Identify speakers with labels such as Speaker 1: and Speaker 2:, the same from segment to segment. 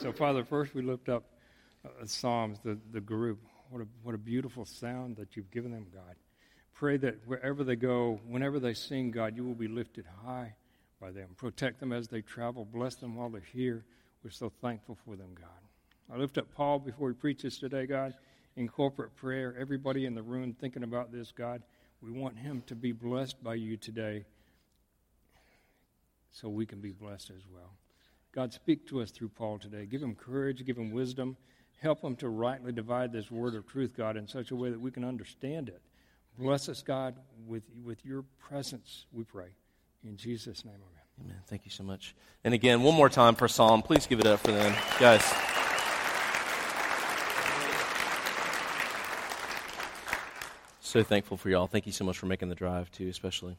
Speaker 1: So, Father, first we lift up uh, Psalms, the, the group. What a, what a beautiful sound that you've given them, God. Pray that wherever they go, whenever they sing, God, you will be lifted high by them. Protect them as they travel. Bless them while they're here. We're so thankful for them, God. I lift up Paul before he preaches today, God, in corporate prayer. Everybody in the room thinking about this, God, we want him to be blessed by you today so we can be blessed as well. God, speak to us through Paul today. Give him courage, give him wisdom. Help him to rightly divide this word of truth, God, in such a way that we can understand it. Bless us, God, with, with your presence, we pray. In Jesus' name, amen.
Speaker 2: Amen. Thank you so much. And again, one more time for Psalm. Please give it up for them. Guys. So thankful for y'all. Thank you so much for making the drive, too, especially.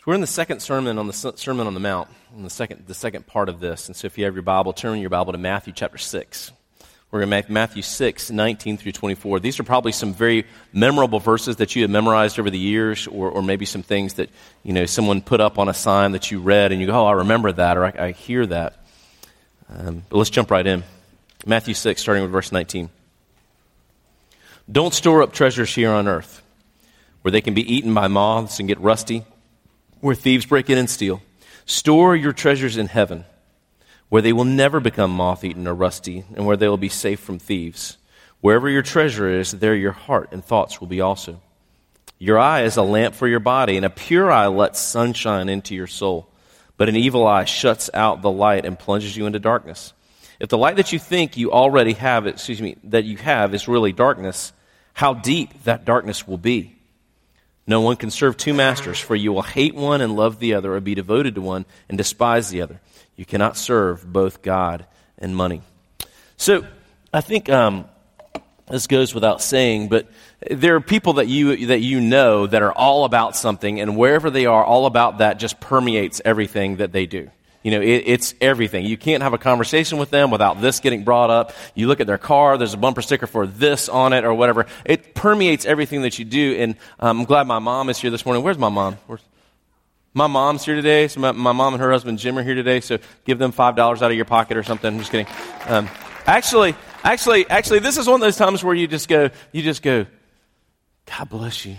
Speaker 2: So we're in the second sermon on the Sermon on the Mount, in the second, the second part of this. And so if you have your Bible, turn your Bible to Matthew chapter 6. We're going in Matthew 6, 19 through 24. These are probably some very memorable verses that you have memorized over the years, or, or maybe some things that, you know, someone put up on a sign that you read and you go, oh, I remember that, or I, I hear that. Um, but let's jump right in. Matthew 6, starting with verse 19. Don't store up treasures here on earth, where they can be eaten by moths and get rusty where thieves break in and steal. Store your treasures in heaven, where they will never become moth eaten or rusty, and where they will be safe from thieves. Wherever your treasure is, there your heart and thoughts will be also. Your eye is a lamp for your body, and a pure eye lets sunshine into your soul. But an evil eye shuts out the light and plunges you into darkness. If the light that you think you already have, excuse me, that you have is really darkness, how deep that darkness will be. No one can serve two masters, for you will hate one and love the other, or be devoted to one and despise the other. You cannot serve both God and money. So, I think um, this goes without saying, but there are people that you that you know that are all about something, and wherever they are, all about that just permeates everything that they do. You know, it, it's everything. You can't have a conversation with them without this getting brought up. You look at their car, there's a bumper sticker for this on it or whatever. It permeates everything that you do. And um, I'm glad my mom is here this morning. Where's my mom? Where's, my mom's here today. So my, my, mom and her husband Jim are here today. So give them five dollars out of your pocket or something. I'm just kidding. Um, actually, actually, actually, this is one of those times where you just go, you just go, God bless you.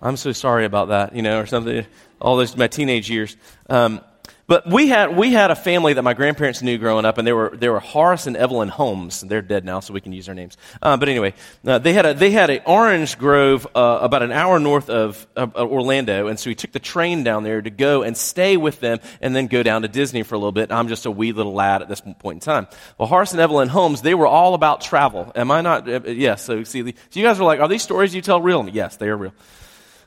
Speaker 2: I'm so sorry about that, you know, or something. All those my teenage years. Um, but we had, we had a family that my grandparents knew growing up, and they were, they were Horace and Evelyn Holmes. They're dead now, so we can use their names. Uh, but anyway, uh, they had a, they had an orange grove uh, about an hour north of, Orlando, and so we took the train down there to go and stay with them, and then go down to Disney for a little bit. I'm just a wee little lad at this point in time. Well, Horace and Evelyn Holmes, they were all about travel. Am I not? Uh, yes. So see, so you guys are like, are these stories you tell real? Yes, they are real.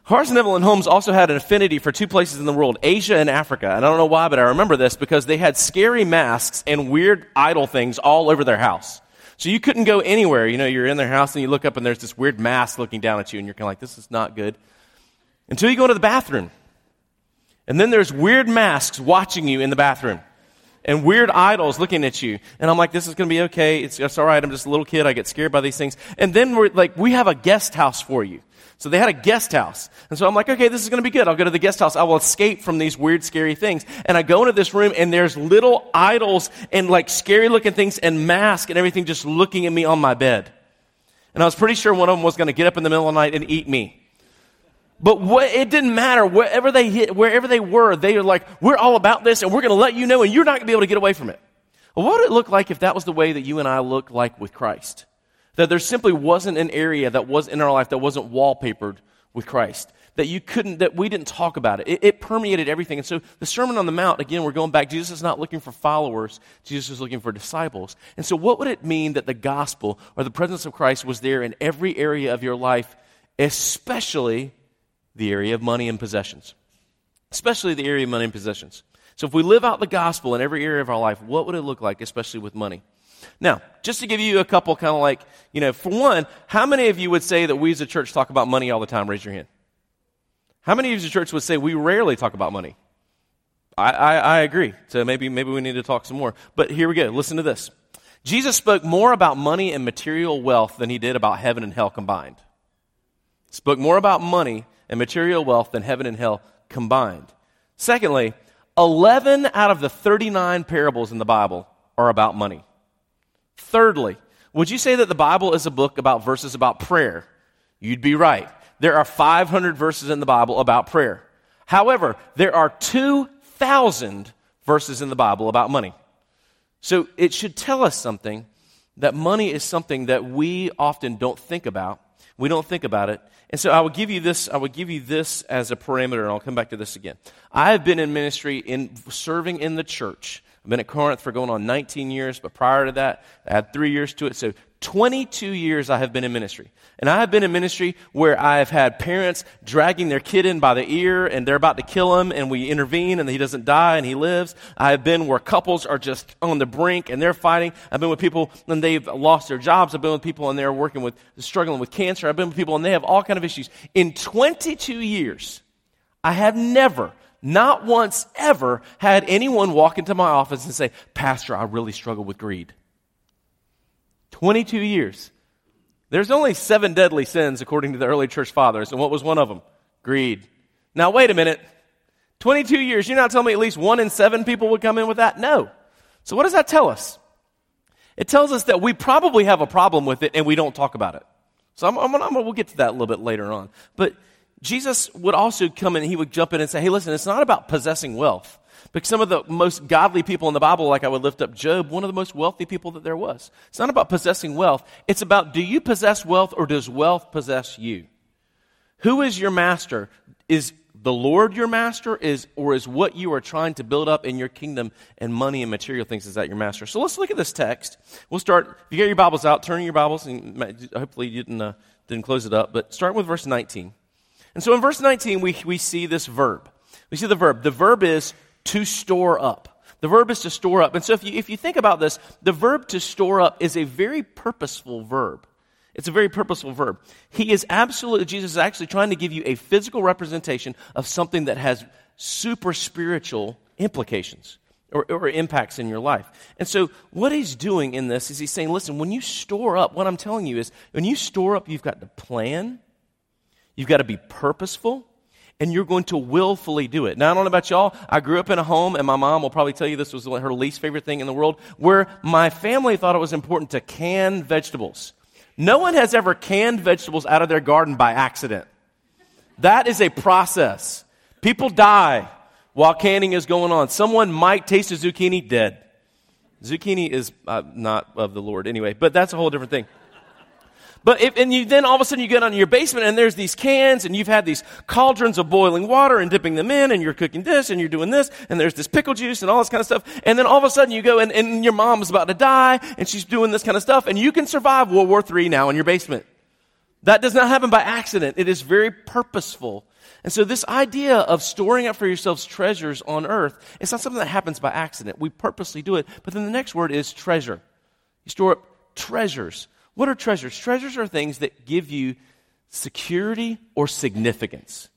Speaker 2: Horace and Evelyn Holmes also had an affinity for two places in the world, Asia and Africa. And I don't know why, but I remember this because they had scary masks and weird idol things all over their house. So you couldn't go anywhere. You know, you're in their house and you look up and there's this weird mask looking down at you and you're kind of like, this is not good. Until you go to the bathroom. And then there's weird masks watching you in the bathroom. And weird idols looking at you. And I'm like, this is going to be okay. It's, it's all right. I'm just a little kid. I get scared by these things. And then we're like, we have a guest house for you. So they had a guest house. And so I'm like, okay, this is going to be good. I'll go to the guest house. I will escape from these weird, scary things. And I go into this room and there's little idols and like scary looking things and masks and everything just looking at me on my bed. And I was pretty sure one of them was going to get up in the middle of the night and eat me. But what, it didn't matter. Wherever they hit, wherever they were, they were like, we're all about this and we're going to let you know and you're not going to be able to get away from it. What would it look like if that was the way that you and I look like with Christ? That there simply wasn't an area that was in our life that wasn't wallpapered with Christ. That you couldn't, that we didn't talk about it. it. It permeated everything. And so the Sermon on the Mount, again, we're going back. Jesus is not looking for followers. Jesus is looking for disciples. And so what would it mean that the gospel or the presence of Christ was there in every area of your life, especially the area of money and possessions? Especially the area of money and possessions. So if we live out the gospel in every area of our life, what would it look like, especially with money? Now, just to give you a couple kind of like, you know, for one, how many of you would say that we as a church talk about money all the time? Raise your hand. How many of you as a church would say we rarely talk about money? I, I, I agree. So maybe, maybe we need to talk some more. But here we go. Listen to this. Jesus spoke more about money and material wealth than he did about heaven and hell combined. Spoke more about money and material wealth than heaven and hell combined. Secondly, 11 out of the 39 parables in the Bible are about money. Thirdly, would you say that the Bible is a book about verses about prayer? You'd be right. There are 500 verses in the Bible about prayer. However, there are 2,000 verses in the Bible about money. So it should tell us something that money is something that we often don't think about. We don't think about it. And so I would give you this, I would give you this as a parameter, and I'll come back to this again. I have been in ministry in serving in the church. I've been at Corinth for going on 19 years, but prior to that, I had three years to it. So 22 years I have been in ministry. And I have been in ministry where I have had parents dragging their kid in by the ear and they're about to kill him and we intervene and he doesn't die and he lives. I have been where couples are just on the brink and they're fighting. I've been with people and they've lost their jobs. I've been with people and they're working with, struggling with cancer. I've been with people and they have all kind of issues. In 22 years, I have never, not once ever, had anyone walk into my office and say, Pastor, I really struggle with greed. 22 years. There's only seven deadly sins according to the early church fathers, and what was one of them? Greed. Now, wait a minute. 22 years, you're not telling me at least one in seven people would come in with that? No. So, what does that tell us? It tells us that we probably have a problem with it and we don't talk about it. So, I'm, I'm, I'm, we'll get to that a little bit later on. But Jesus would also come in, he would jump in and say, hey, listen, it's not about possessing wealth. Because some of the most godly people in the Bible, like I would lift up Job, one of the most wealthy people that there was. It's not about possessing wealth. It's about do you possess wealth or does wealth possess you? Who is your master? Is the Lord your master is or is what you are trying to build up in your kingdom and money and material things is that your master? So let's look at this text. We'll start if you get your Bibles out, turn your Bibles and hopefully you didn't uh, didn't close it up, but start with verse 19. And so in verse 19 we we see this verb. We see the verb. The verb is to store up. The verb is to store up. And so if you, if you think about this, the verb to store up is a very purposeful verb. It's a very purposeful verb. He is absolutely, Jesus is actually trying to give you a physical representation of something that has super spiritual implications or, or, impacts in your life. And so what he's doing in this is he's saying, listen, when you store up, what I'm telling you is when you store up, you've got to plan, you've got to be purposeful, and you're going to willfully do it. Now, I don't know about y'all. I grew up in a home, and my mom will probably tell you this was her least favorite thing in the world, where my family thought it was important to can vegetables. No one has ever canned vegetables out of their garden by accident. That is a process. People die while canning is going on. Someone might taste a zucchini dead. Zucchini is uh, not of the Lord anyway, but that's a whole different thing. But if, and you then all of a sudden you get on your basement and there's these cans and you've had these cauldrons of boiling water and dipping them in and you're cooking this and you're doing this and there's this pickle juice and all this kind of stuff. And then all of a sudden you go and, and your mom's about to die and she's doing this kind of stuff and you can survive World War III now in your basement. That does not happen by accident. It is very purposeful. And so this idea of storing up for yourselves treasures on earth, it's not something that happens by accident. We purposely do it. But then the next word is treasure. You store up treasures. What are treasures? Treasures are things that give you security or significance.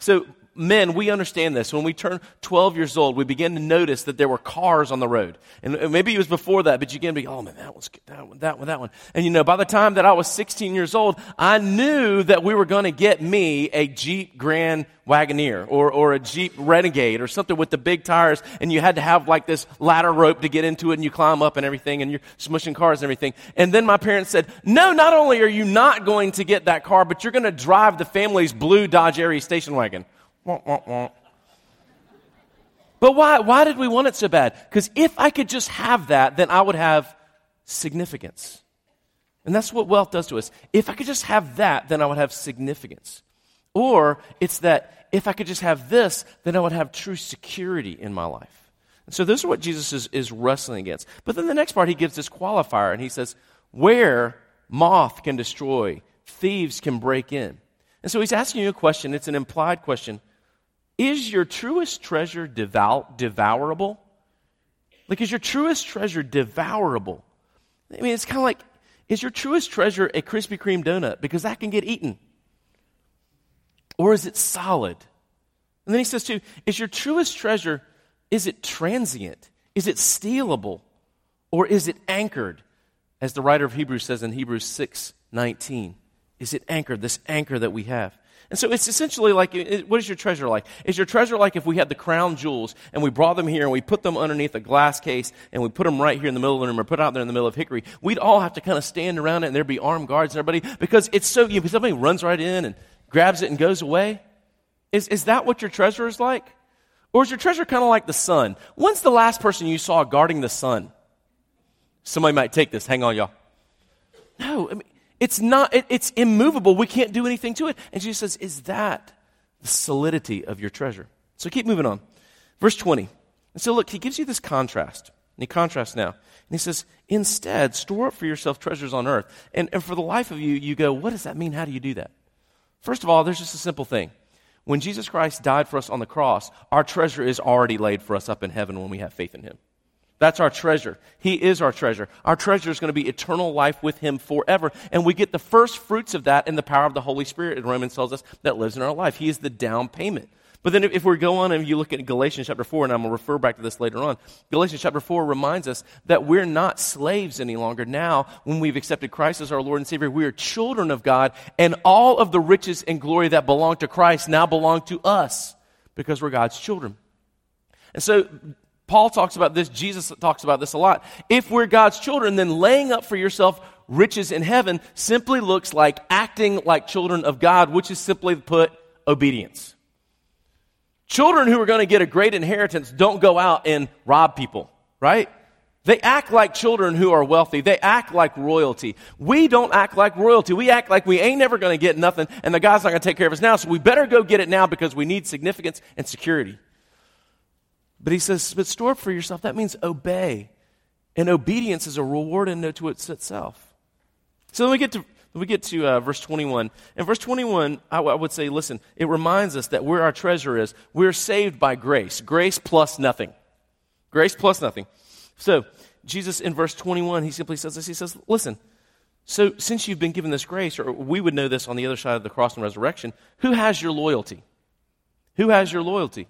Speaker 2: So, men, we understand this. When we turn 12 years old, we begin to notice that there were cars on the road. And maybe it was before that, but you begin to be, oh man, that one's good, that one, that one, that one. And you know, by the time that I was 16 years old, I knew that we were going to get me a Jeep Grand Wagoneer or, or a Jeep Renegade or something with the big tires and you had to have like this ladder rope to get into it and you climb up and everything and you're smushing cars and everything. And then my parents said, no, not only are you not going to get that car, but you're going to drive the family's blue Dodge Aries station wagon. Wah, wah, wah. But why, why did we want it so bad? Because if I could just have that, then I would have significance. And that's what wealth does to us. If I could just have that, then I would have significance. Or it's that if I could just have this, then I would have true security in my life. And so this is what Jesus is, is wrestling against. But then the next part, he gives this qualifier and he says, where moth can destroy, thieves can break in. And so he's asking you a question. It's an implied question. Is your truest treasure devour- devourable? Like, is your truest treasure devourable? I mean, it's kind of like, is your truest treasure a Krispy Kreme donut? Because that can get eaten. Or is it solid? And then he says, too, is your truest treasure, is it transient? Is it stealable? Or is it anchored? As the writer of Hebrews says in Hebrews 6 19. Is it anchored, this anchor that we have? And so it's essentially like, what is your treasure like? Is your treasure like if we had the crown jewels and we brought them here and we put them underneath a glass case and we put them right here in the middle of the room or put out there in the middle of Hickory? We'd all have to kind of stand around it and there'd be armed guards and everybody because it's so, you know, somebody runs right in and grabs it and goes away. Is, is that what your treasure is like? Or is your treasure kind of like the sun? When's the last person you saw guarding the sun? Somebody might take this. Hang on, y'all. No, I mean, it's not, it, it's immovable. We can't do anything to it. And Jesus says, Is that the solidity of your treasure? So keep moving on. Verse 20. And so look, he gives you this contrast. And he contrasts now. And he says, Instead, store up for yourself treasures on earth. And, and for the life of you, you go, What does that mean? How do you do that? First of all, there's just a simple thing. When Jesus Christ died for us on the cross, our treasure is already laid for us up in heaven when we have faith in him. That's our treasure. He is our treasure. Our treasure is going to be eternal life with Him forever. And we get the first fruits of that in the power of the Holy Spirit, and Romans tells us, that lives in our life. He is the down payment. But then if we go on and you look at Galatians chapter 4, and I'm going to refer back to this later on, Galatians chapter 4 reminds us that we're not slaves any longer. Now, when we've accepted Christ as our Lord and Savior, we are children of God, and all of the riches and glory that belong to Christ now belong to us because we're God's children. And so Paul talks about this, Jesus talks about this a lot. If we're God's children, then laying up for yourself riches in heaven simply looks like acting like children of God, which is simply put obedience. Children who are going to get a great inheritance don't go out and rob people, right? They act like children who are wealthy. They act like royalty. We don't act like royalty. We act like we ain't never going to get nothing and the God's not going to take care of us now, so we better go get it now because we need significance and security. But he says, but store up for yourself. That means obey. And obedience is a reward in to itself. So then we get to, we get to uh, verse 21. In verse 21, I, w- I would say, listen, it reminds us that where our treasure is, we're saved by grace. Grace plus nothing. Grace plus nothing. So, Jesus in verse 21, he simply says this. He says, listen, so since you've been given this grace, or we would know this on the other side of the cross and resurrection, who has your loyalty? Who has your loyalty?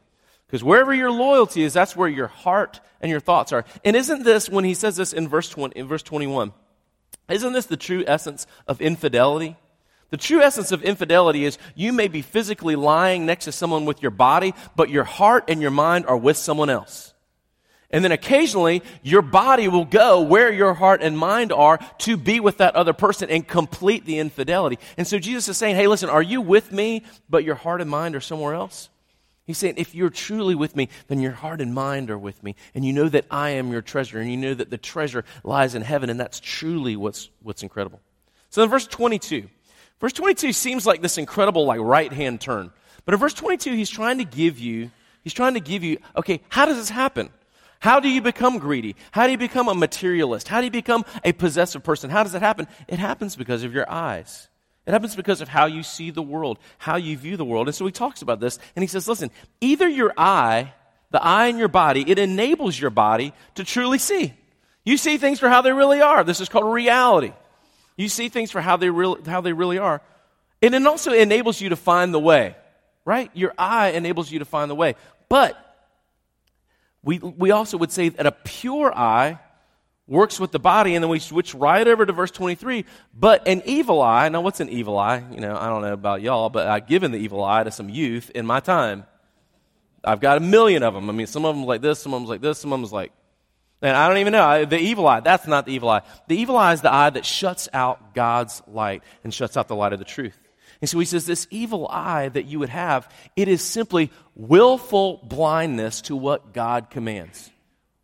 Speaker 2: Because wherever your loyalty is, that's where your heart and your thoughts are. And isn't this, when he says this in verse, 20, in verse 21, isn't this the true essence of infidelity? The true essence of infidelity is you may be physically lying next to someone with your body, but your heart and your mind are with someone else. And then occasionally, your body will go where your heart and mind are to be with that other person and complete the infidelity. And so Jesus is saying, hey, listen, are you with me, but your heart and mind are somewhere else? He's saying, if you're truly with me, then your heart and mind are with me. And you know that I am your treasure, and you know that the treasure lies in heaven, and that's truly what's, what's incredible. So in verse 22, verse 22 seems like this incredible, like, right hand turn. But in verse 22, he's trying to give you, he's trying to give you, okay, how does this happen? How do you become greedy? How do you become a materialist? How do you become a possessive person? How does it happen? It happens because of your eyes. It happens because of how you see the world, how you view the world. And so he talks about this and he says, listen, either your eye, the eye in your body, it enables your body to truly see. You see things for how they really are. This is called reality. You see things for how they, really, how they really are. And it also enables you to find the way, right? Your eye enables you to find the way. But we, we also would say that a pure eye works with the body, and then we switch right over to verse 23. But an evil eye, now what's an evil eye? You know, I don't know about y'all, but I've given the evil eye to some youth in my time. I've got a million of them. I mean, some of them like this, some of them like this, some of them like, and I don't even know. The evil eye, that's not the evil eye. The evil eye is the eye that shuts out God's light and shuts out the light of the truth. And so he says, this evil eye that you would have, it is simply willful blindness to what God commands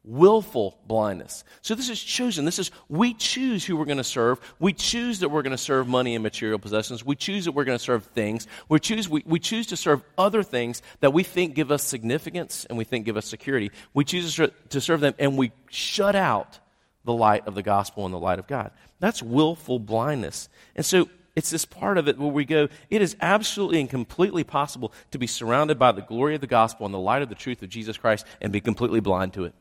Speaker 2: willful blindness. So this is chosen. This is, we choose who we're going to serve. We choose that we're going to serve money and material possessions. We choose that we're going to serve things. We choose, we, we choose to serve other things that we think give us significance and we think give us security. We choose to serve them and we shut out the light of the gospel and the light of God. That's willful blindness. And so it's this part of it where we go, it is absolutely and completely possible to be surrounded by the glory of the gospel and the light of the truth of Jesus Christ and be completely blind to it.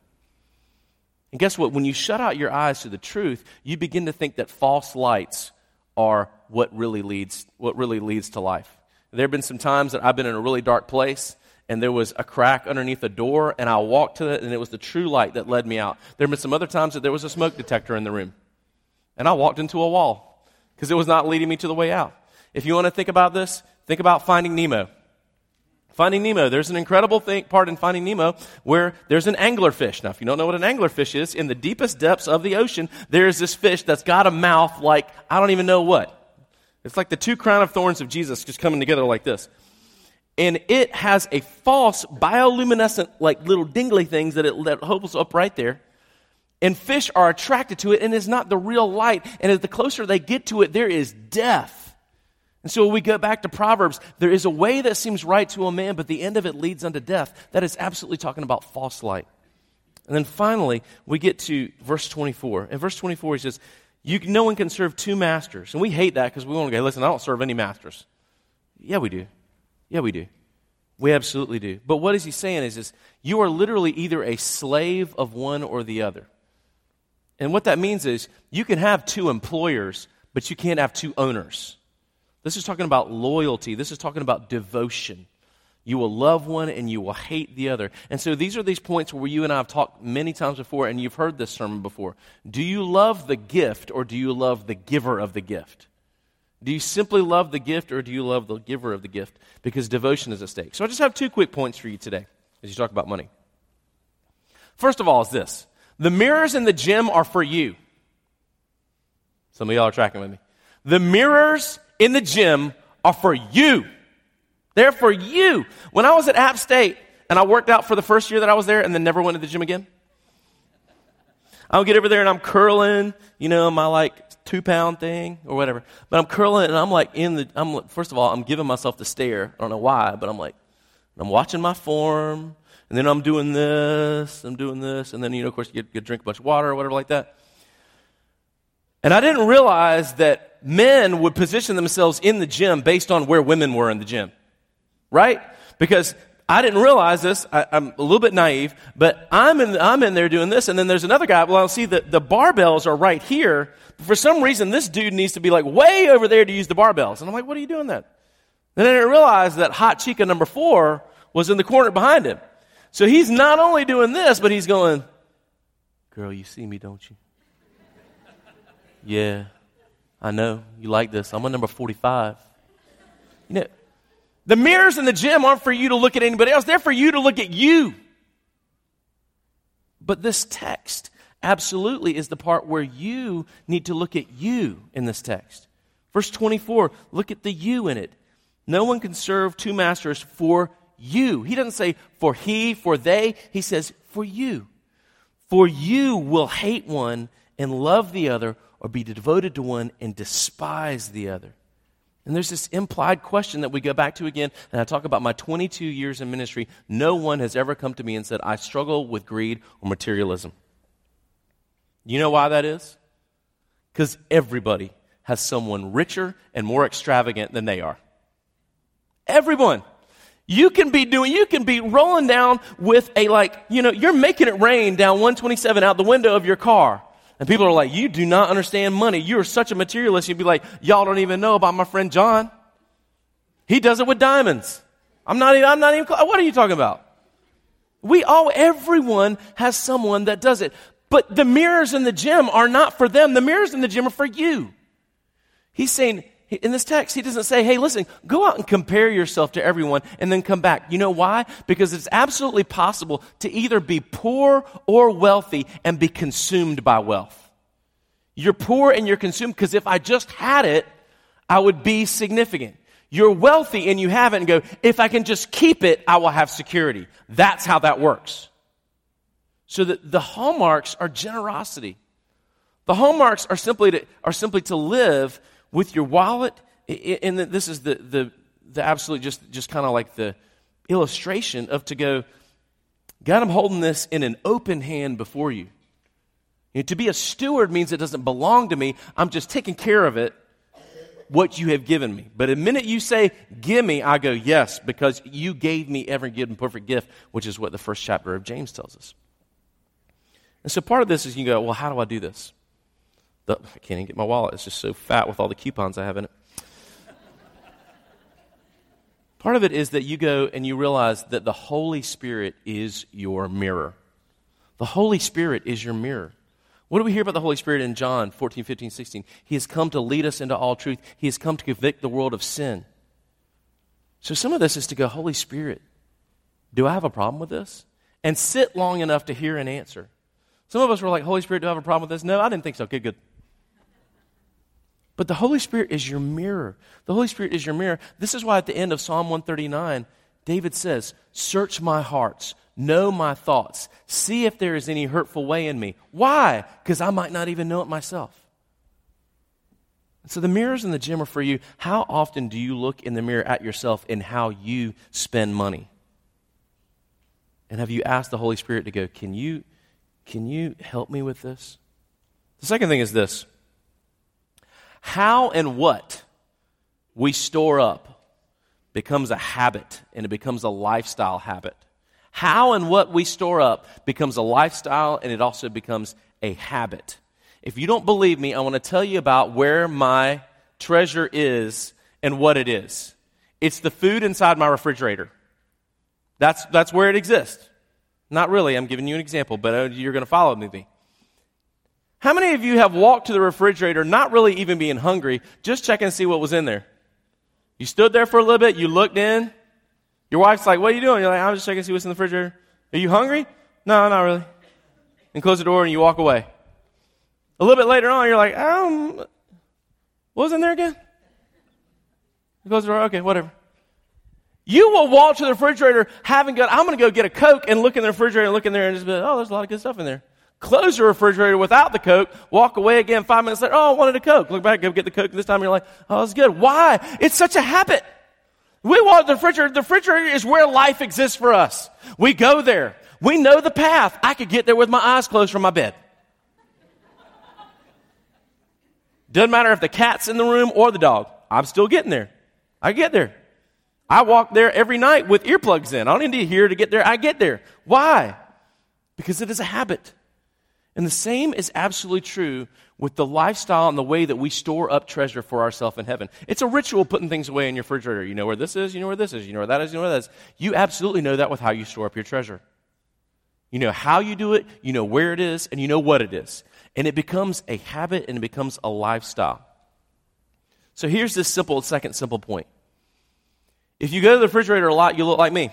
Speaker 2: And guess what? When you shut out your eyes to the truth, you begin to think that false lights are what really leads, what really leads to life. There have been some times that I've been in a really dark place and there was a crack underneath a door and I walked to it and it was the true light that led me out. There have been some other times that there was a smoke detector in the room and I walked into a wall because it was not leading me to the way out. If you want to think about this, Think about Finding Nemo. Finding Nemo, there's an incredible thing, part in Finding Nemo where there's an anglerfish. Now, if you don't know what an anglerfish is, in the deepest depths of the ocean, there's this fish that's got a mouth like, I don't even know what. It's like the two crown of thorns of Jesus just coming together like this. And it has a false bioluminescent, like little dingly things that it that holds up right there. And fish are attracted to it, and it's not the real light. And the closer they get to it, there is death. And so we go back to Proverbs. There is a way that seems right to a man, but the end of it leads unto death. That is absolutely talking about false light. And then finally, we get to verse 24. In verse 24, he says, you, No one can serve two masters. And we hate that because we want to go, listen, I don't serve any masters. Yeah, we do. Yeah, we do. We absolutely do. But what is he saying is, is you are literally either a slave of one or the other. And what that means is you can have two employers, but you can't have two owners. This is talking about loyalty. This is talking about devotion. You will love one and you will hate the other. And so these are these points where you and I have talked many times before, and you've heard this sermon before. Do you love the gift or do you love the giver of the gift? Do you simply love the gift or do you love the giver of the gift? Because devotion is at stake. So I just have two quick points for you today as you talk about money. First of all, is this the mirrors in the gym are for you. Some of y'all are tracking with me. The mirrors in the gym are for you. They're for you. When I was at App State and I worked out for the first year that I was there and then never went to the gym again, I'll get over there and I'm curling, you know, my like two pound thing or whatever. But I'm curling and I'm like in the, I'm, like, first of all, I'm giving myself the stare. I don't know why, but I'm like, I'm watching my form and then I'm doing this, I'm doing this, and then, you know, of course, you get, you drink a bunch of water or whatever like that. And I didn't realize that men would position themselves in the gym based on where women were in the gym. Right? Because I didn't realize this. I, am a little bit naive, but I'm in, I'm in there doing this, and then there's another guy. Well, I'll see that the barbells are right here. For some reason, this dude needs to be like way over there to use the barbells. And I'm like, what are you doing that? Then I didn't realize that hot chica number four was in the corner behind him. So he's not only doing this, but he's going, Girl, you see me, don't you? Yeah, I know. You like this. I'm on number 45. You know, the mirrors in the gym aren't for you to look at anybody else, they're for you to look at you. But this text absolutely is the part where you need to look at you in this text. Verse 24, look at the you in it. No one can serve two masters for you. He doesn't say for he, for they. He says for you. For you will hate one and love the other, or be devoted to one and despise the other. And there's this implied question that we go back to again, and I talk about my 22 years in ministry. No one has ever come to me and said, I struggle with greed or materialism. You know why that is? Because everybody has someone richer and more extravagant than they are. Everyone. You can be doing, you can be rolling down with a like, you know, you're making it rain down 127 out the window of your car. And people are like, you do not understand money. You are such a materialist. You'd be like, y'all don't even know about my friend John. He does it with diamonds. I'm not even, I'm not even, what are you talking about? We all, everyone has someone that does it. But the mirrors in the gym are not for them. The mirrors in the gym are for you. He's saying, in this text, he doesn't say, hey, listen, go out and compare yourself to everyone and then come back. You know why? Because it's absolutely possible to either be poor or wealthy and be consumed by wealth. You're poor and you're consumed because if I just had it, I would be significant. You're wealthy and you have it and go, if I can just keep it, I will have security. That's how that works. So the, the hallmarks are generosity. The hallmarks are simply to, are simply to live with your wallet, and this is the, the, the absolute, just, just kind of like the illustration of to go, God, I'm holding this in an open hand before you. you know, to be a steward means it doesn't belong to me. I'm just taking care of it, what you have given me. But the minute you say, give me, I go, yes, because you gave me every good and perfect gift, which is what the first chapter of James tells us. And so part of this is you go, well, how do I do this? The, I can't even get my wallet. It's just so fat with all the coupons I have in it. Part of it is that you go and you realize that the Holy Spirit is your mirror. The Holy Spirit is your mirror. What do we hear about the Holy Spirit in John 14, 15, 16? He has come to lead us into all truth. He has come to convict the world of sin. So some of this is to go, Holy Spirit, do I have a problem with this? And sit long enough to hear an answer. Some of us were like, Holy Spirit, do I have a problem with this? No, I didn't think so. Okay, good. But the Holy Spirit is your mirror. The Holy Spirit is your mirror. This is why at the end of Psalm 139, David says, Search my hearts, know my thoughts, see if there is any hurtful way in me. Why? Because I might not even know it myself. So the mirrors in the gym are for you. How often do you look in the mirror at yourself and how you spend money? And have you asked the Holy Spirit to go, can you, can you help me with this? The second thing is this how and what we store up becomes a habit and it becomes a lifestyle habit. How and what we store up becomes a lifestyle and it also becomes a habit. If you don't believe me, I want to tell you about where my treasure is and what it is. It's the food inside my refrigerator. That's, that's where it exists. Not really, I'm giving you an example, but uh, you're going to follow me. How many of you have walked to the refrigerator not really even being hungry, just checking to see what was in there? You stood there for a little bit, you looked in. Your wife's like, What are you doing? You're like, I'm just checking to see what's in the refrigerator. Are you hungry? No, not really. And close the door and you walk away. A little bit later on, you're like, um, what was in there again? You close the door, okay, whatever. You will walk to the refrigerator having got, I'm going to go get a Coke and look in the refrigerator and look in there and just be like, oh, there's a lot of good stuff in there close your refrigerator without the Coke, walk away again five minutes later, oh, I wanted a Coke. Look back, go get the Coke. This time you're like, oh, it's good. Why? It's such a habit. We want the refrigerator. The refrigerator is where life exists for us. We go there. We know the path. I could get there with my eyes closed from my bed. Doesn't matter if the cat's in the room or the dog. I'm still getting there. I get there. I walk there every night with earplugs in. I don't need to hear to get there. I get there. Why? Because it is a habit. And the same is absolutely true with the lifestyle and the way that we store up treasure for ourselves in heaven. It's a ritual putting things away in your refrigerator. You know where this is, you know where this is, you know where that is, you know where that is. You absolutely know that with how you store up your treasure. You know how you do it, you know where it is, and you know what it is. And it becomes a habit and it becomes a lifestyle. So here's this simple, second simple point. If you go to the refrigerator a lot, you look like me.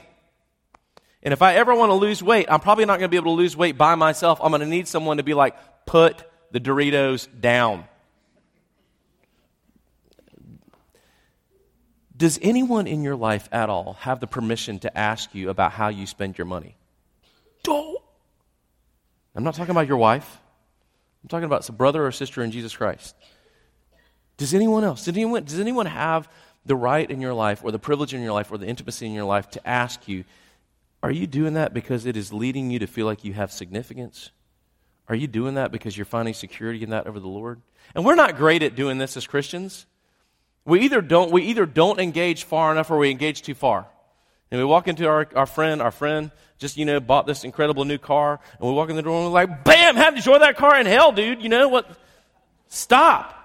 Speaker 2: And if I ever want to lose weight, I'm probably not going to be able to lose weight by myself. I'm going to need someone to be like, put the Doritos down. Does anyone in your life at all have the permission to ask you about how you spend your money? Don't. I'm not talking about your wife. I'm talking about some brother or sister in Jesus Christ. Does anyone else? Does anyone, does anyone have the right in your life or the privilege in your life or the intimacy in your life to ask you, are you doing that because it is leading you to feel like you have significance? Are you doing that because you're finding security in that over the Lord? And we're not great at doing this as Christians. We either don't, we either don't engage far enough or we engage too far. And we walk into our, our friend, our friend just, you know, bought this incredible new car, and we walk in the door and we're like, bam, have to enjoy that car in hell, dude. You know what? Stop.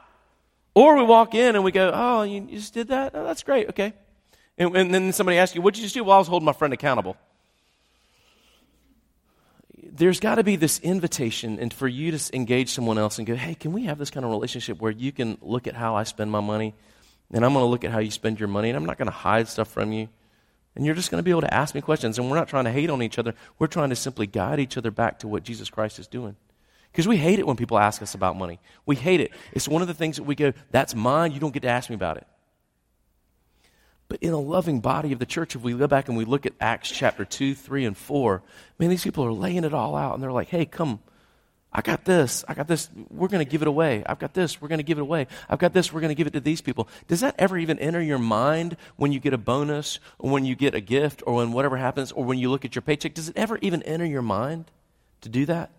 Speaker 2: Or we walk in and we go, oh, you, you just did that? Oh, that's great. Okay. And, and then somebody asks you, what did you just do? Well, I was holding my friend accountable there's got to be this invitation and for you to engage someone else and go, hey, can we have this kind of relationship where you can look at how I spend my money and I'm going to look at how you spend your money and I'm not going to hide stuff from you. And you're just going to be able to ask me questions. And we're not trying to hate on each other. We're trying to simply guide each other back to what Jesus Christ is doing. Because we hate it when people ask us about money. We hate it. It's one of the things that we go, that's mine. You don't get to ask me about it. But in a loving body of the church, if we go back and we look at Acts chapter 2, 3, and 4, man, these people are laying it all out and they're like, hey, come, I got this, I got this, we're going to give it away. I've got this, we're going to give it away. I've got this, we're going to give it to these people. Does that ever even enter your mind when you get a bonus or when you get a gift or when whatever happens or when you look at your paycheck? Does it ever even enter your mind to do that?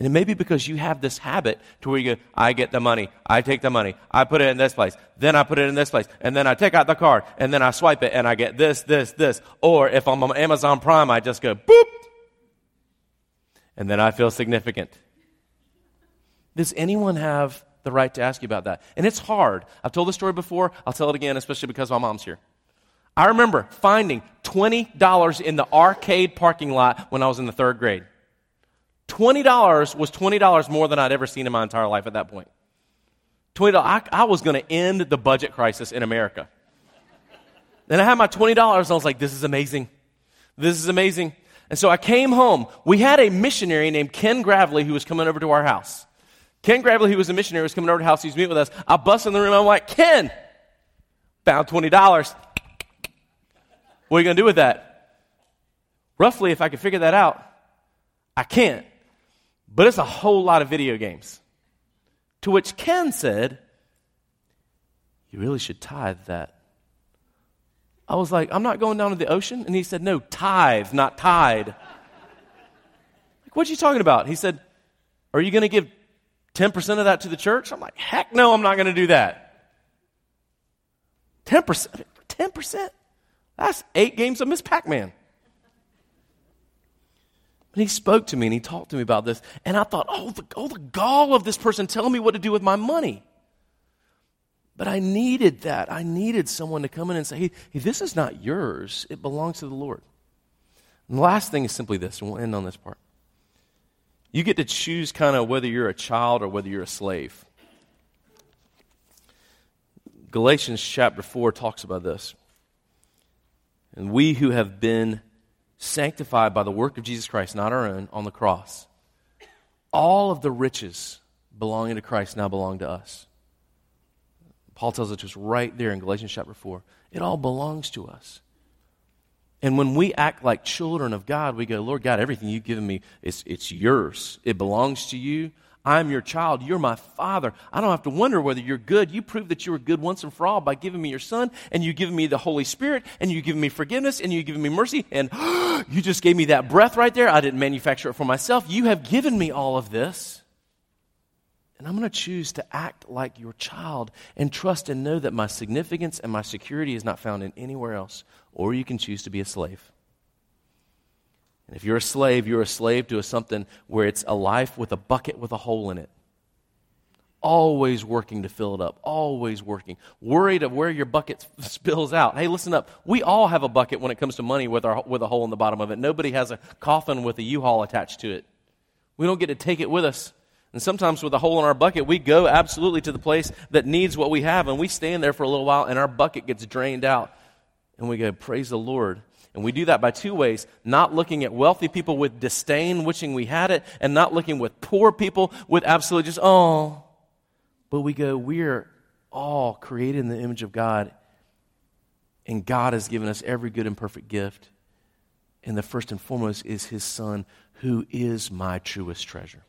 Speaker 2: And it may be because you have this habit to where you go, I get the money, I take the money, I put it in this place, then I put it in this place, and then I take out the card, and then I swipe it, and I get this, this, this. Or if I'm on Amazon Prime, I just go boop, and then I feel significant. Does anyone have the right to ask you about that? And it's hard. I've told the story before, I'll tell it again, especially because my mom's here. I remember finding $20 in the arcade parking lot when I was in the third grade. $20 was $20 more than I'd ever seen in my entire life at that point. $20, I, I was going to end the budget crisis in America. And I had my $20 and I was like, this is amazing. This is amazing. And so I came home. We had a missionary named Ken Gravely who was coming over to our house. Ken Gravely, who was a missionary, was coming over to the house. He was meeting with us. I bust in the room. I'm like, Ken, found $20. What are you going to do with that? Roughly, if I could figure that out, I can't. But it's a whole lot of video games. To which Ken said, You really should tithe that. I was like, I'm not going down to the ocean. And he said, No, tithe, not tide. like, what are you talking about? He said, Are you going to give 10% of that to the church? I'm like, Heck no, I'm not going to do that. 10%? 10%? That's eight games of Miss Pac Man. And he spoke to me and he talked to me about this. And I thought, oh the, oh, the gall of this person telling me what to do with my money. But I needed that. I needed someone to come in and say, hey, hey, this is not yours, it belongs to the Lord. And the last thing is simply this, and we'll end on this part. You get to choose kind of whether you're a child or whether you're a slave. Galatians chapter 4 talks about this. And we who have been sanctified by the work of Jesus Christ, not our own, on the cross, all of the riches belonging to Christ now belong to us. Paul tells us right there in Galatians chapter 4. It all belongs to us. And when we act like children of God, we go, Lord God, everything you've given me, it's, it's yours. It belongs to you. I'm your child. You're my father. I don't have to wonder whether you're good. You proved that you were good once and for all by giving me your son, and you given me the Holy Spirit, and you given me forgiveness, and you given me mercy, and you just gave me that breath right there. I didn't manufacture it for myself. You have given me all of this. And I'm going to choose to act like your child and trust and know that my significance and my security is not found in anywhere else. Or you can choose to be a slave. And if you're a slave, you're a slave to a something where it's a life with a bucket with a hole in it. Always working to fill it up, always working. Worried of where your bucket spills out. Hey, listen up. We all have a bucket when it comes to money with, our, with a hole in the bottom of it. Nobody has a coffin with a U haul attached to it. We don't get to take it with us. And sometimes with a hole in our bucket, we go absolutely to the place that needs what we have, and we stand there for a little while, and our bucket gets drained out. And we go, Praise the Lord. And we do that by two ways not looking at wealthy people with disdain, wishing we had it, and not looking with poor people with absolute just, oh. But we go, We're all created in the image of God, and God has given us every good and perfect gift. And the first and foremost is His Son, who is my truest treasure.